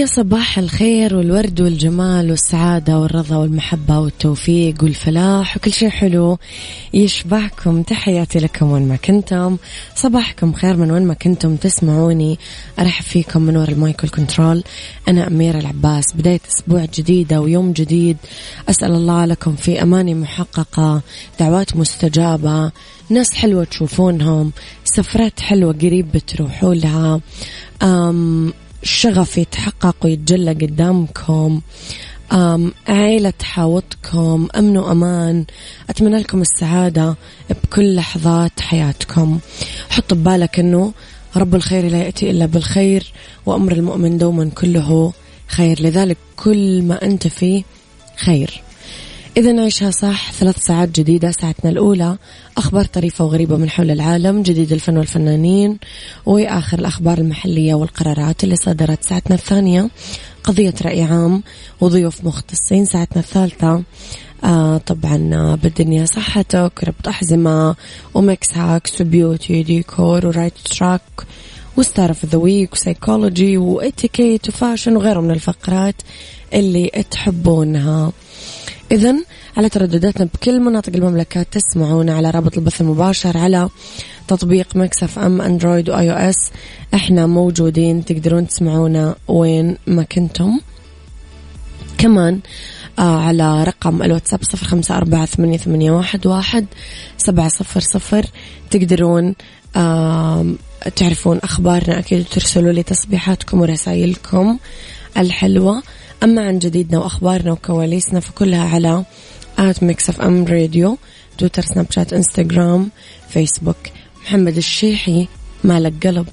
يا صباح الخير والورد والجمال والسعادة والرضا والمحبة والتوفيق والفلاح وكل شيء حلو يشبعكم تحياتي لكم وين ما كنتم. صباحكم خير من وين ما كنتم تسمعوني. أرحب فيكم من وراء ال mic وال control. أنا أميرة العباس. بداية أسبوع جديدة ويوم جديد. أسأل الله لكم في أماني محققة. دعوات مستجابة. ناس حلوة تشوفونهم. سفرات حلوة قريب بتروحوا لها. شغف يتحقق ويتجلى قدامكم. عيلة تحاوطكم أمن وأمان. أتمنى لكم السعادة بكل لحظات حياتكم. حط ببالك أنه رب الخير لا يأتي إلا بالخير وأمر المؤمن دوما كله خير. لذلك كل ما أنت فيه خير. إذا نعيشها صح. ثلاث ساعات جديدة ساعتنا الأولى. أخبار طريفة وغريبة من حول العالم. جديد الفن والفنانين. وآخر الأخبار المحلية والقرارات اللي صدرت. ساعتنا الثانية قضية رأي عام وضيوف مختصين. ساعتنا الثالثة آه طبعا آه بالدنيا صحتك ربط أحزمة و Mix Hacks و beauty ديكور و right track و star of the week وسايكولوجي وإتيكيت و fashion وغيره من الفقرات اللي تحبونها. إذا على تردداتنا بكل مناطق المملكة تسمعونا على رابط البث المباشر على تطبيق Mix FM Android و iOS إحنا موجودين تقدرون تسمعونا وين ما كنتم. كمان آه على رقم الواتساب صفر خمسة أربعة ثمانية, ثمانية واحد, واحد سبعة صفر صفر. تقدرون آه تعرفون أخبارنا أكيد ترسلوا لي تصبيحاتكم ورسائلكم الحلوة. أما عن جديدنا وأخبارنا وكواليسنا فكلها على at Mix FM Radio تويتر سناب شات إنستغرام فيسبوك. محمد الشيحي مالك قلب.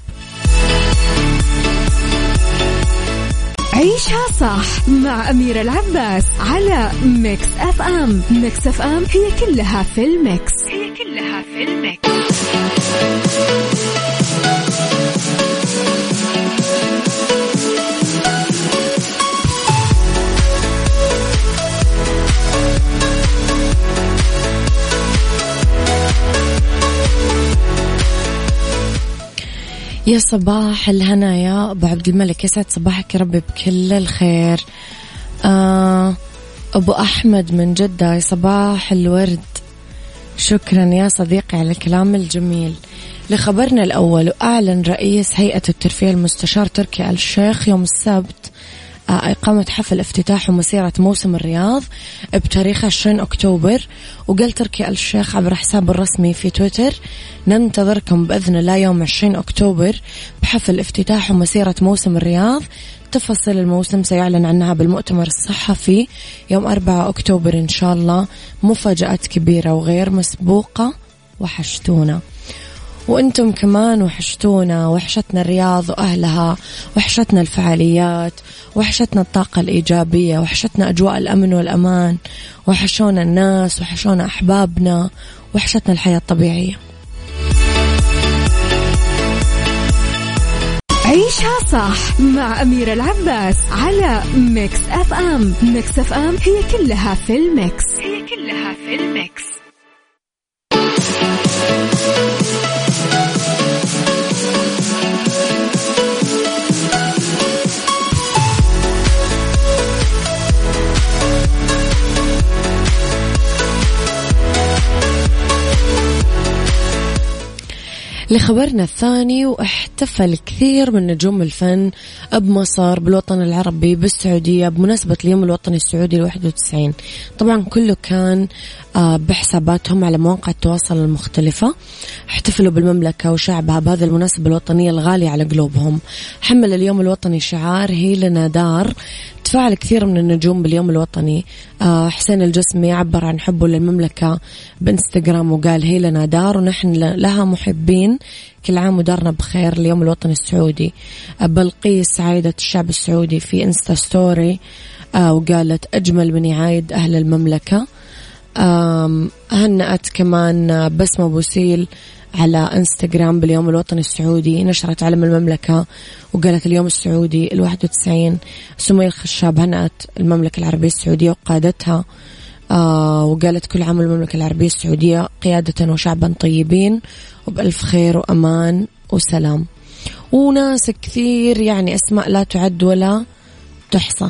عيشها صح مع أميرة العباس على Mix FM. Mix FM هي كلها في ال mix. هي كلها في ال mix. يا صباح الهنا يا أبو عبد الملك. يسعد صباحك يا ربي بكل الخير. آه أبو أحمد من جدة يا صباح الورد. شكرا يا صديقي على الكلام الجميل. لخبرنا الأول واعلن رئيس هيئة الترفيه المستشار تركي الشيخ يوم السبت إقامة حفل افتتاح ومسيرة موسم الرياض بتاريخ 20 أكتوبر. وقال تركي الشيخ عبر حسابه الرسمي في تويتر ننتظركم بإذن الله يوم 20 أكتوبر بحفل افتتاح ومسيرة موسم الرياض. تفاصيل الموسم سيعلن عنها بالمؤتمر الصحفي يوم 4 أكتوبر إن شاء الله. مفاجآت كبيرة وغير مسبوقة وحشتونا. وأنتم كمان وحشتونا وحشتنا الرياض وأهلها وحشتنا الفعاليات وحشتنا الطاقة الإيجابية وحشتنا أجواء الأمن والأمان وحشونا الناس وحشونا أحبابنا وحشتنا الحياة الطبيعية. عيشها صح مع أميرة العباس على Mix FM Mix FM هي كلها في ال mix. هي كلها في ال mix. لخبرنا الثاني واحتفل كثير من نجوم الفن بمصر بالوطن العربي بالسعودية بمناسبة اليوم الوطني السعودي الواحد وتسعين. طبعا كله كان آه، بحساباتهم على مواقع التواصل المختلفة. احتفلوا بالمملكة وشعبها بهذه المناسبة الوطنية الغالية على قلوبهم. حمل اليوم الوطني شعار هي لنا دار تفاعل كثير من النجوم باليوم الوطني. آه، حسين الجسمي عبر عن حبه للمملكة بإنستغرام وقال هي لنا دار ونحن لها محبين. كل عام ودارنا بخير اليوم الوطني السعودي. آه، بلقيس عايدة الشعب السعودي في Insta story آه، وقالت أجمل من يعايد أهل المملكة. هنأت كمان بسمة بوسيل على إنستغرام باليوم الوطني السعودي نشرت علم المملكة وقالت اليوم السعودي الواحد وتسعين سمية الخشاب هنأت المملكة العربية السعودية وقادتها آه وقالت كل عام المملكة العربية السعودية قيادة وشعبا طيبين وبألف خير وأمان وسلام. وناس كثير يعني أسماء لا تعد ولا تحصى.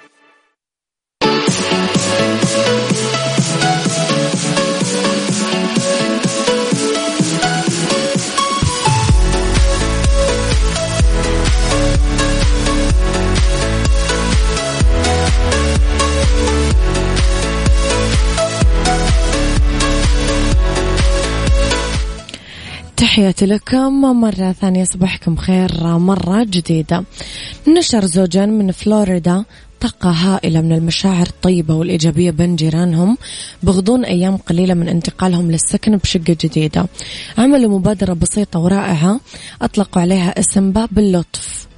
تحياتي لكم. مرة ثانية صباحكم خير. مرة جديدة. نشر زوجان من فلوريدا طاقة هائلة من المشاعر الطيبة والإيجابية بين جيرانهم بغضون أيام قليلة من انتقالهم للسكن بشقة جديدة. عملوا مبادرة بسيطة ورائعة أطلقوا عليها اسم باب اللطف.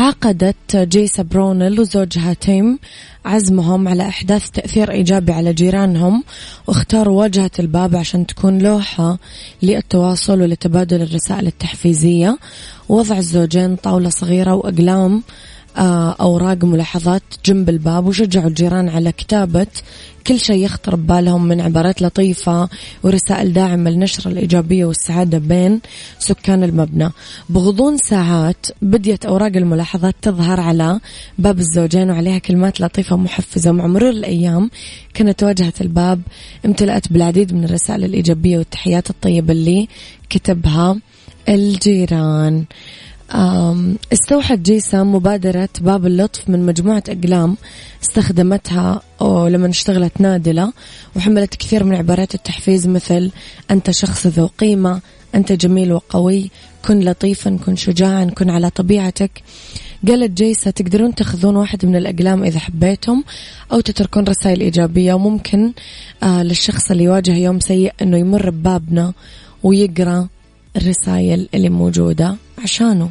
عقدت جيسا برونل وزوجها تيم عزمهم على إحداث تأثير إيجابي على جيرانهم واختاروا واجهة الباب عشان تكون لوحة للتواصل ولتبادل الرسائل التحفيزية. ووضع الزوجين طاولة صغيرة وأقلام أوراق ملاحظات جنب الباب وشجعوا الجيران على كتابة كل شيء يخطر ببالهم من عبارات لطيفة ورسائل داعمة لنشر الإيجابية والسعادة بين سكان المبنى. بغضون ساعات بديت أوراق الملاحظات تظهر على باب الزوجين وعليها كلمات لطيفة محفزة ومع مرور الأيام كانت واجهة الباب امتلأت بالعديد من الرسائل الإيجابية والتحيات الطيبة اللي كتبها الجيران. استوحت جيسام مبادرة باب اللطف من مجموعة أقلام استخدمتها لما اشتغلت نادلة وحملت كثير من عبارات التحفيز مثل أنت شخص ذو قيمة أنت جميل وقوي كن لطيفا كن شجاعا كن على طبيعتك. قالت جيسة تقدرون تأخذون واحد من الأقلام إذا حبيتم أو تتركون رسائل إيجابية. وممكن آه للشخص اللي يواجه يوم سيء أنه يمر ببابنا ويقرأ الرسائل اللي موجودة عشانه.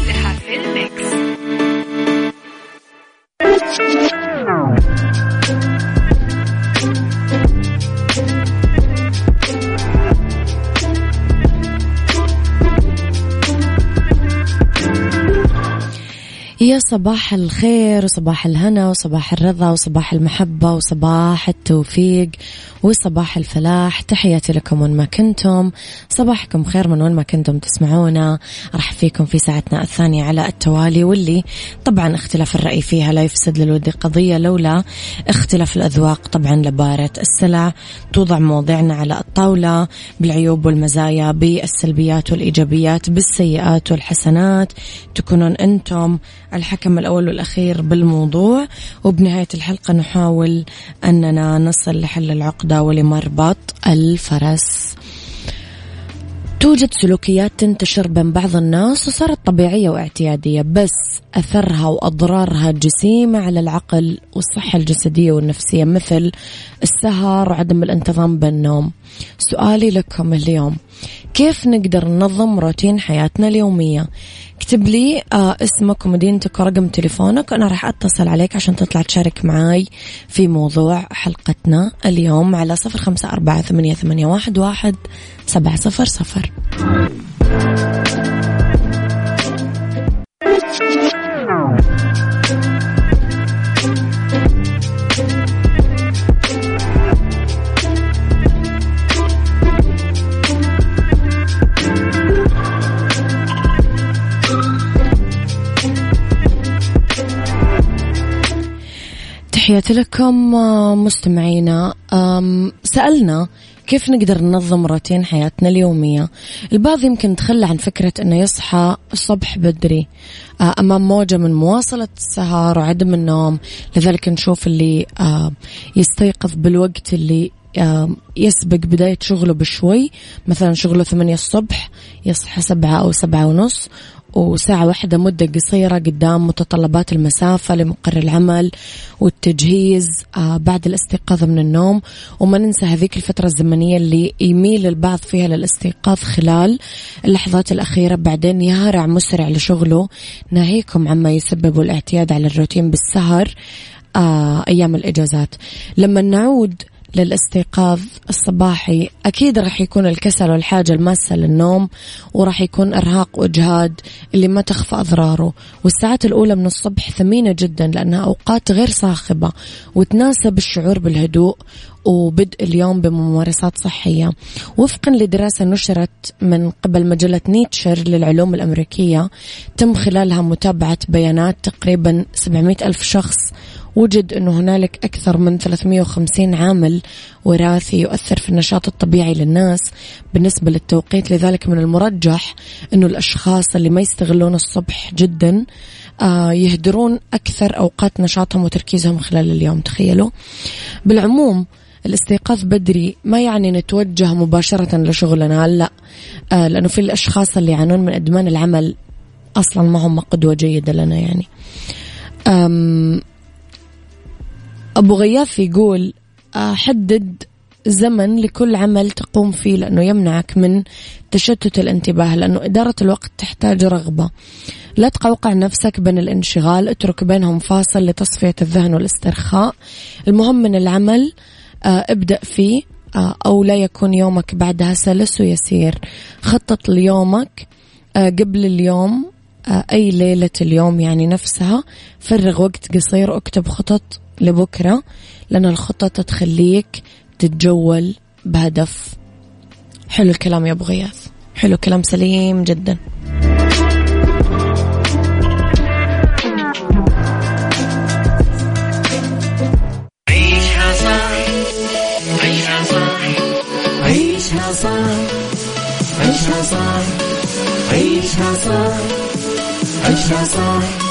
يا صباح الخير وصباح الهنا وصباح الرضا وصباح المحبة وصباح التوفيق وصباح الفلاح. تحياتي لكم وين ما كنتم. صباحكم خير من وين ما كنتم تسمعونا. راح فيكم في ساعتنا الثانية على التوالي واللي طبعا اختلاف الرأي فيها لا يفسد للود قضية لولا اختلاف الأذواق. طبعا لبارة السلع توضع مواضيعنا على الطاولة بالعيوب والمزايا بالسلبيات والإيجابيات بالسيئات والحسنات. تكونون أنتم الحكم الأول والأخير بالموضوع وبنهاية الحلقة نحاول أننا نصل لحل العقدة ولمربط الفرس. توجد سلوكيات تنتشر بين بعض الناس وصارت طبيعية واعتيادية بس أثرها وأضرارها جسيمة على العقل والصحة الجسدية والنفسية مثل السهر وعدم الانتظام بالنوم. سؤالي لكم اليوم كيف نقدر ننظم روتين حياتنا اليومية؟ اكتب لي آه اسمك ومدينتك ورقم تليفونك وأنا راح أتصل عليك عشان تطلع تشارك معاي في موضوع حلقتنا اليوم على صفر خمسة أربعة ثمانية, واحد سبعة صفر صفر. تحياتي لكم آه، مستمعينا. سألنا كيف نقدر ننظم روتين حياتنا اليومية. البعض يمكن تخلى عن فكرة أنه يصحى الصبح بدري آه، أمام موجة من مواصلة السهر وعدم النوم. لذلك نشوف اللي آه، يستيقظ بالوقت اللي يسبق بداية شغله بشوي. مثلا شغله ثمانية الصبح يصحى سبعة أو سبعة ونص وساعة واحدة مدة قصيرة قدام متطلبات المسافة لمقر العمل والتجهيز آه، بعد الاستيقاظ من النوم. وما ننسى هذيك الفترة الزمنية اللي يميل البعض فيها للاستيقاظ خلال اللحظات الأخيرة. بعدين يهرع مسرع لشغله. ناهيكم عما يسبب الاعتياد على الروتين بالسهر آه أيام الإجازات. لما نعود للاستيقاظ الصباحي. أكيد راح يكون الكسل والحاجة الماسة للنوم وراح يكون إرهاق وإجهاد اللي ما تخفى أضراره. والساعات الأولى من الصبح ثمينة جدا لأنها أوقات غير صاخبة وتناسب الشعور بالهدوء وبدء اليوم بممارسات صحية. وفقا لدراسة نشرت من قبل مجلة نيتشر للعلوم الأمريكية تم خلالها متابعة بيانات تقريبا 700 ألف شخص وجد أنه هنالك أكثر من 350 عامل وراثي يؤثر في النشاط الطبيعي للناس بالنسبة للتوقيت. لذلك من المرجح أنه الأشخاص اللي ما يستغلون الصبح جدا آه، يهدرون أكثر أوقات نشاطهم وتركيزهم خلال اليوم. تخيلوا. بالعموم الاستيقاظ بدري ما يعني نتوجه مباشرة لشغلنا لا. آه لأنه في الأشخاص اللي يعانون من إدمان العمل أصلا ما هم قدوة جيدة لنا يعني. أبو غياث يقول آه، حدد زمن لكل عمل تقوم فيه لأنه يمنعك من تشتت الانتباه لأنه إدارة الوقت تحتاج رغبة. لا تقوقع نفسك بين الانشغال اترك بينهم فاصل لتصفية الذهن والاسترخاء. المهم من العمل آه، ابدأ فيه آه، أو لا يكون يومك بعدها سلس ويسير. خطط ليومك قبل اليوم أي ليلة اليوم يعني نفسها. فرغ وقت قصير واكتب خطط لبكرة لأن الخطة تخليك تتجول بهدف. حلو الكلام يا أبو غياث. حلو كلام سليم جدا. عيشها صح. عيشها صح. عيشها صح. عيشها صح. عيشها صح. عيشها صح.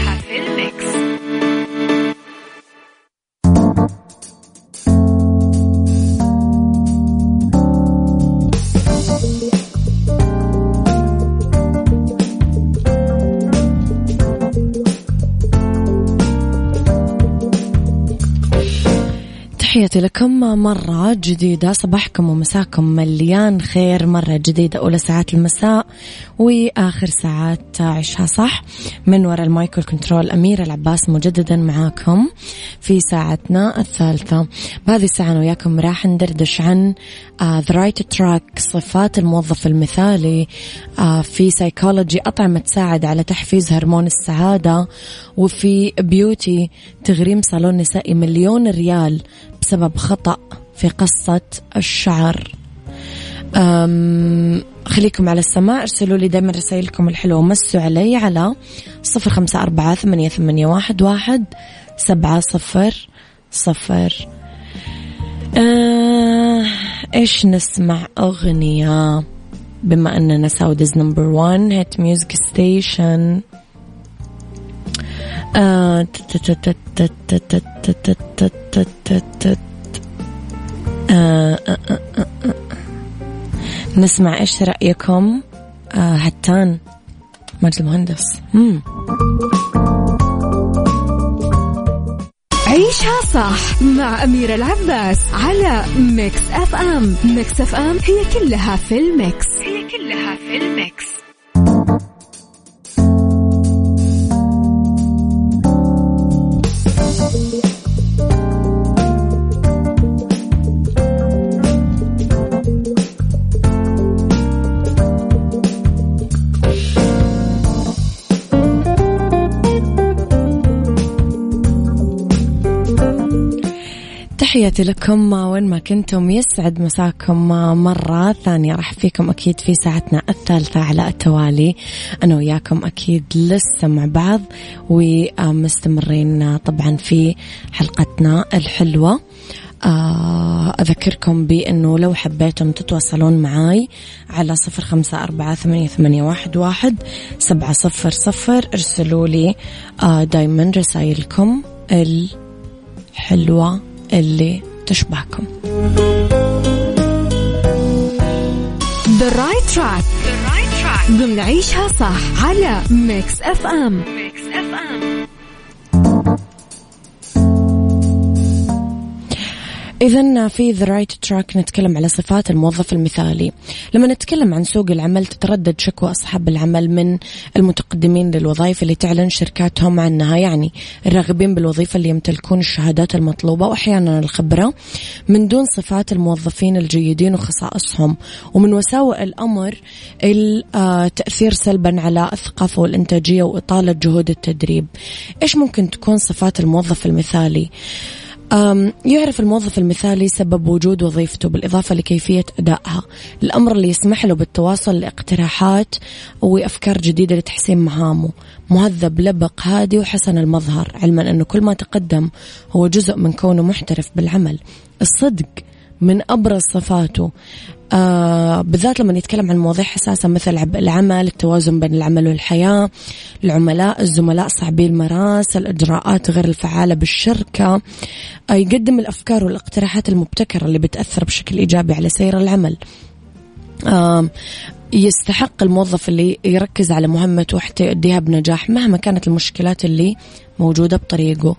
تحياتي لكم مرة جديدة. صباحكم ومساكم مليان خير. مرة جديدة أولى ساعات المساء وآخر ساعات عيشها صح؟ من وراء ال mic وال control أميرة العباس مجددا معاكم في ساعتنا الثالثة. بهذه الساعة أنا وياكم راح ندردش عن the right track صفات الموظف المثالي uh, في سايكولوجي أطعمة تساعد على تحفيز هرمون السعادة وفي beauty تغريم صالون نسائي مليون ريال بسبب خطأ في قصة الشعر. أم خليكم على السمع ارسلوا لي دائما رسائلكم الحلوة ومسوا علي على صفر خمسة أربعة ثمانية, ثمانية واحد, واحد سبعة صفر صفر. آه إيش نسمع أغنية؟ بما أننا Saudi's number one hit music station نسمع إيش رأيكم آه هتان ماجد المهندس. عيشها صح مع أميرة العباس على Mix FM. Mix FM هي كلها في ال mix. هي كلها في ال mix. Thank you. تحياتي لكم وين ما كنتم يسعد مساكم مرة ثانية. راح فيكم أكيد في ساعتنا الثالثة على التوالي. أنا وياكم أكيد لسه مع بعض ومستمرين طبعا في حلقتنا الحلوة. أذكركم بأنه لو حبيتم تتواصلون معاي على صفر خمسة أربعة ثمانية, واحد, واحد سبعة صفر صفر. ارسلوا لي دايما رسائلكم الحلوة. اللي تشبهكم The right track. The right track. ضمن عيشها صح على Mix FM Mix إذا في the right track نتكلم على صفات الموظف المثالي. لما نتكلم عن سوق العمل تتردد شكوى أصحاب العمل من المتقدمين للوظائف اللي تعلن شركاتهم عنها يعني الراغبين بالوظيفة اللي يمتلكون الشهادات المطلوبة وأحيانا الخبرة. من دون صفات الموظفين الجيدين وخصائصهم. ومن وساوئ الأمر التأثير سلبا على الثقافة والإنتاجية وإطالة جهود التدريب. إيش ممكن تكون صفات الموظف المثالي؟ يعرف الموظف المثالي سبب وجود وظيفته بالإضافة لكيفية أدائها. الأمر اللي يسمح له بالتواصل لاقتراحات وأفكار جديدة لتحسين مهامه. مهذب لبق هادي وحسن المظهر علما أنه كل ما تقدم هو جزء من كونه محترف بالعمل. الصدق من أبرز صفاته. آه بالذات لما يتكلم عن مواضيع حساسة مثل العمل التوازن بين العمل والحياة العملاء الزملاء صعبي المراس الإجراءات غير الفعالة بالشركة آه يقدم الأفكار والاقتراحات المبتكرة اللي بتأثر بشكل إيجابي على سير العمل. يستحق الموظف اللي يركز على مهمته وحتى يؤديها بنجاح مهما كانت المشكلات اللي موجودة بطريقه.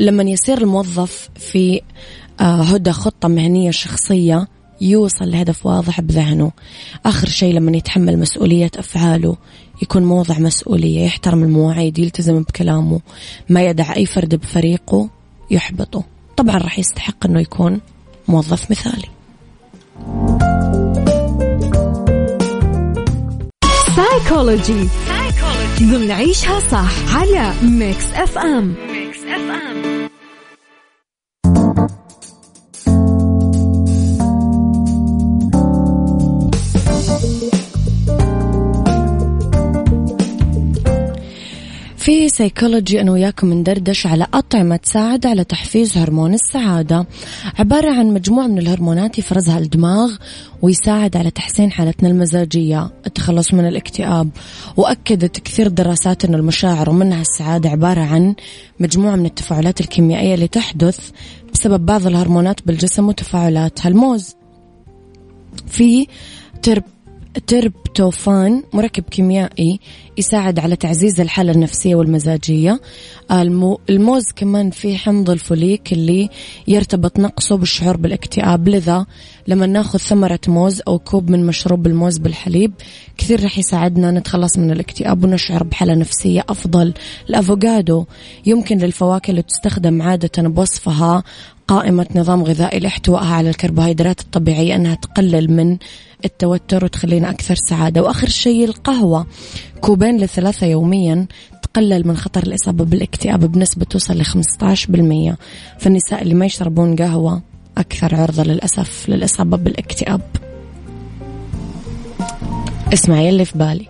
لما يصير الموظف في آه، هدى خطة مهنية شخصية يوصل لهدف واضح بذهنه. آخر شيء لما يتحمل مسؤولية أفعاله يكون موضع مسؤولية يحترم المواعيد يلتزم بكلامه ما يدع أي فرد بفريقه يحبطه. طبعا راح يستحق أنه يكون موظف مثالي. سايكولوجي ضمن عيشها صح على Mix FM Mix FM في سيكولوجي أنا وياكم ندردش على أطعمة تساعد على تحفيز هرمون السعادة. عبارة عن مجموعة من الهرمونات يفرزها الدماغ ويساعد على تحسين حالتنا المزاجية. التخلص من الاكتئاب. وأكدت كثير دراسات أن المشاعر ومنها السعادة. عبارة عن مجموعة من التفاعلات الكيميائية اللي تحدث بسبب بعض الهرمونات بالجسم وتفاعلاتها الموز في ترب تربتوفان مركب كيميائي يساعد على تعزيز الحالة النفسية والمزاجية. الموز كمان فيه حمض الفوليك اللي يرتبط نقصه بالشعور بالاكتئاب. لذا لما ناخذ ثمرة موز أو كوب من مشروب الموز بالحليب كثير رح يساعدنا نتخلص من الاكتئاب ونشعر بحالة نفسية أفضل. الأفوكادو يمكن للفواكه اللي تستخدم عادة بوصفها قائمة نظام غذائي لاحتوائها على الكربوهيدرات الطبيعية أنها تقلل من التوتر وتخلينا أكثر سعادة. وآخر شيء القهوة. كوبين لثلاثة يوميا تقلل من خطر الإصابة بالاكتئاب بنسبة توصل ل 15% فالنساء اللي ما يشربون قهوة أكثر عرضة للأسف للإصابة بالاكتئاب. اسمعي اللي في بالي.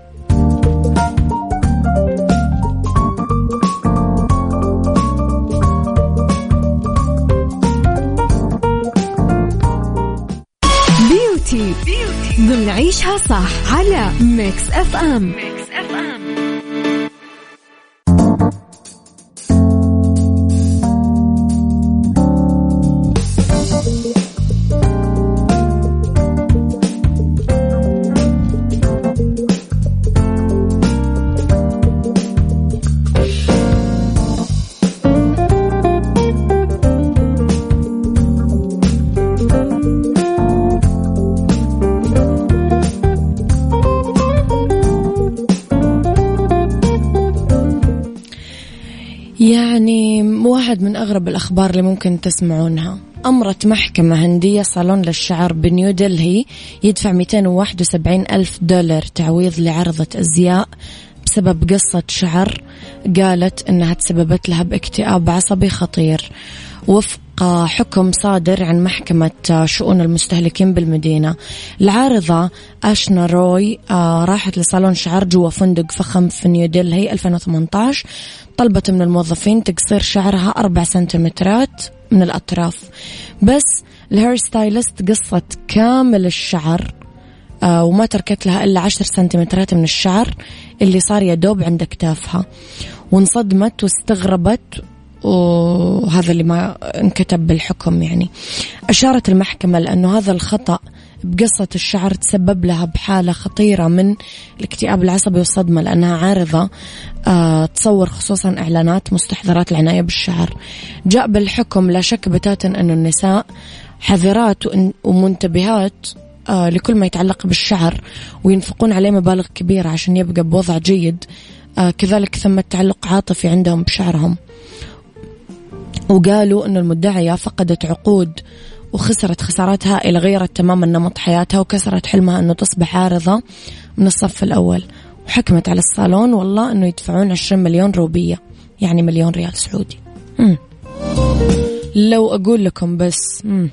بيوتي ضمن عيشها صح على ميكس اف ام ميكس اف أغرب الأخبار اللي ممكن تسمعونها. أمرت محكمة هندية صالون للشعر بنيو دلهي يدفع 271 ألف دولار تعويض لعرضة أزياء بسبب قصة شعر قالت أنها تسببت لها باكتئاب عصبي خطير. وفق حكم صادر عن محكمة شؤون المستهلكين بالمدينة. العارضة أشنا روي آه، راحت لصالون شعر جوا فندق فخم في نيودلهي 2018 طلبت من الموظفين تقصير شعرها أربع سنتيمترات من الأطراف. بس ال hair stylist قصت كامل الشعر آه وما تركت لها إلا عشر سنتيمترات من الشعر اللي صار يدوب عند أكتافها وانصدمت واستغربت وهذا اللي ما انكتب بالحكم يعني. أشارت المحكمة لأنه هذا الخطأ بقصة الشعر تسبب لها بحالة خطيرة من الاكتئاب العصبي والصدمة لأنها عارضة آه تصور خصوصا إعلانات مستحضرات العناية بالشعر. جاء بالحكم لا شك بتاتا أن النساء حذرات ومنتبهات آه لكل ما يتعلق بالشعر وينفقون عليه مبالغ كبيرة عشان يبقى بوضع جيد آه كذلك ثم تعلق عاطفي عندهم بشعرهم. وقالوا أن المدعية فقدت عقود وخسرت خسارات هائلة غيرت تماما نمط حياتها وكسرت حلمها أنه تصبح عارضة من الصف الأول وحكمت على الصالون والله أنه يدفعون 20 مليون روبية يعني مليون ريال سعودي مم. لو أقول لكم بس مم.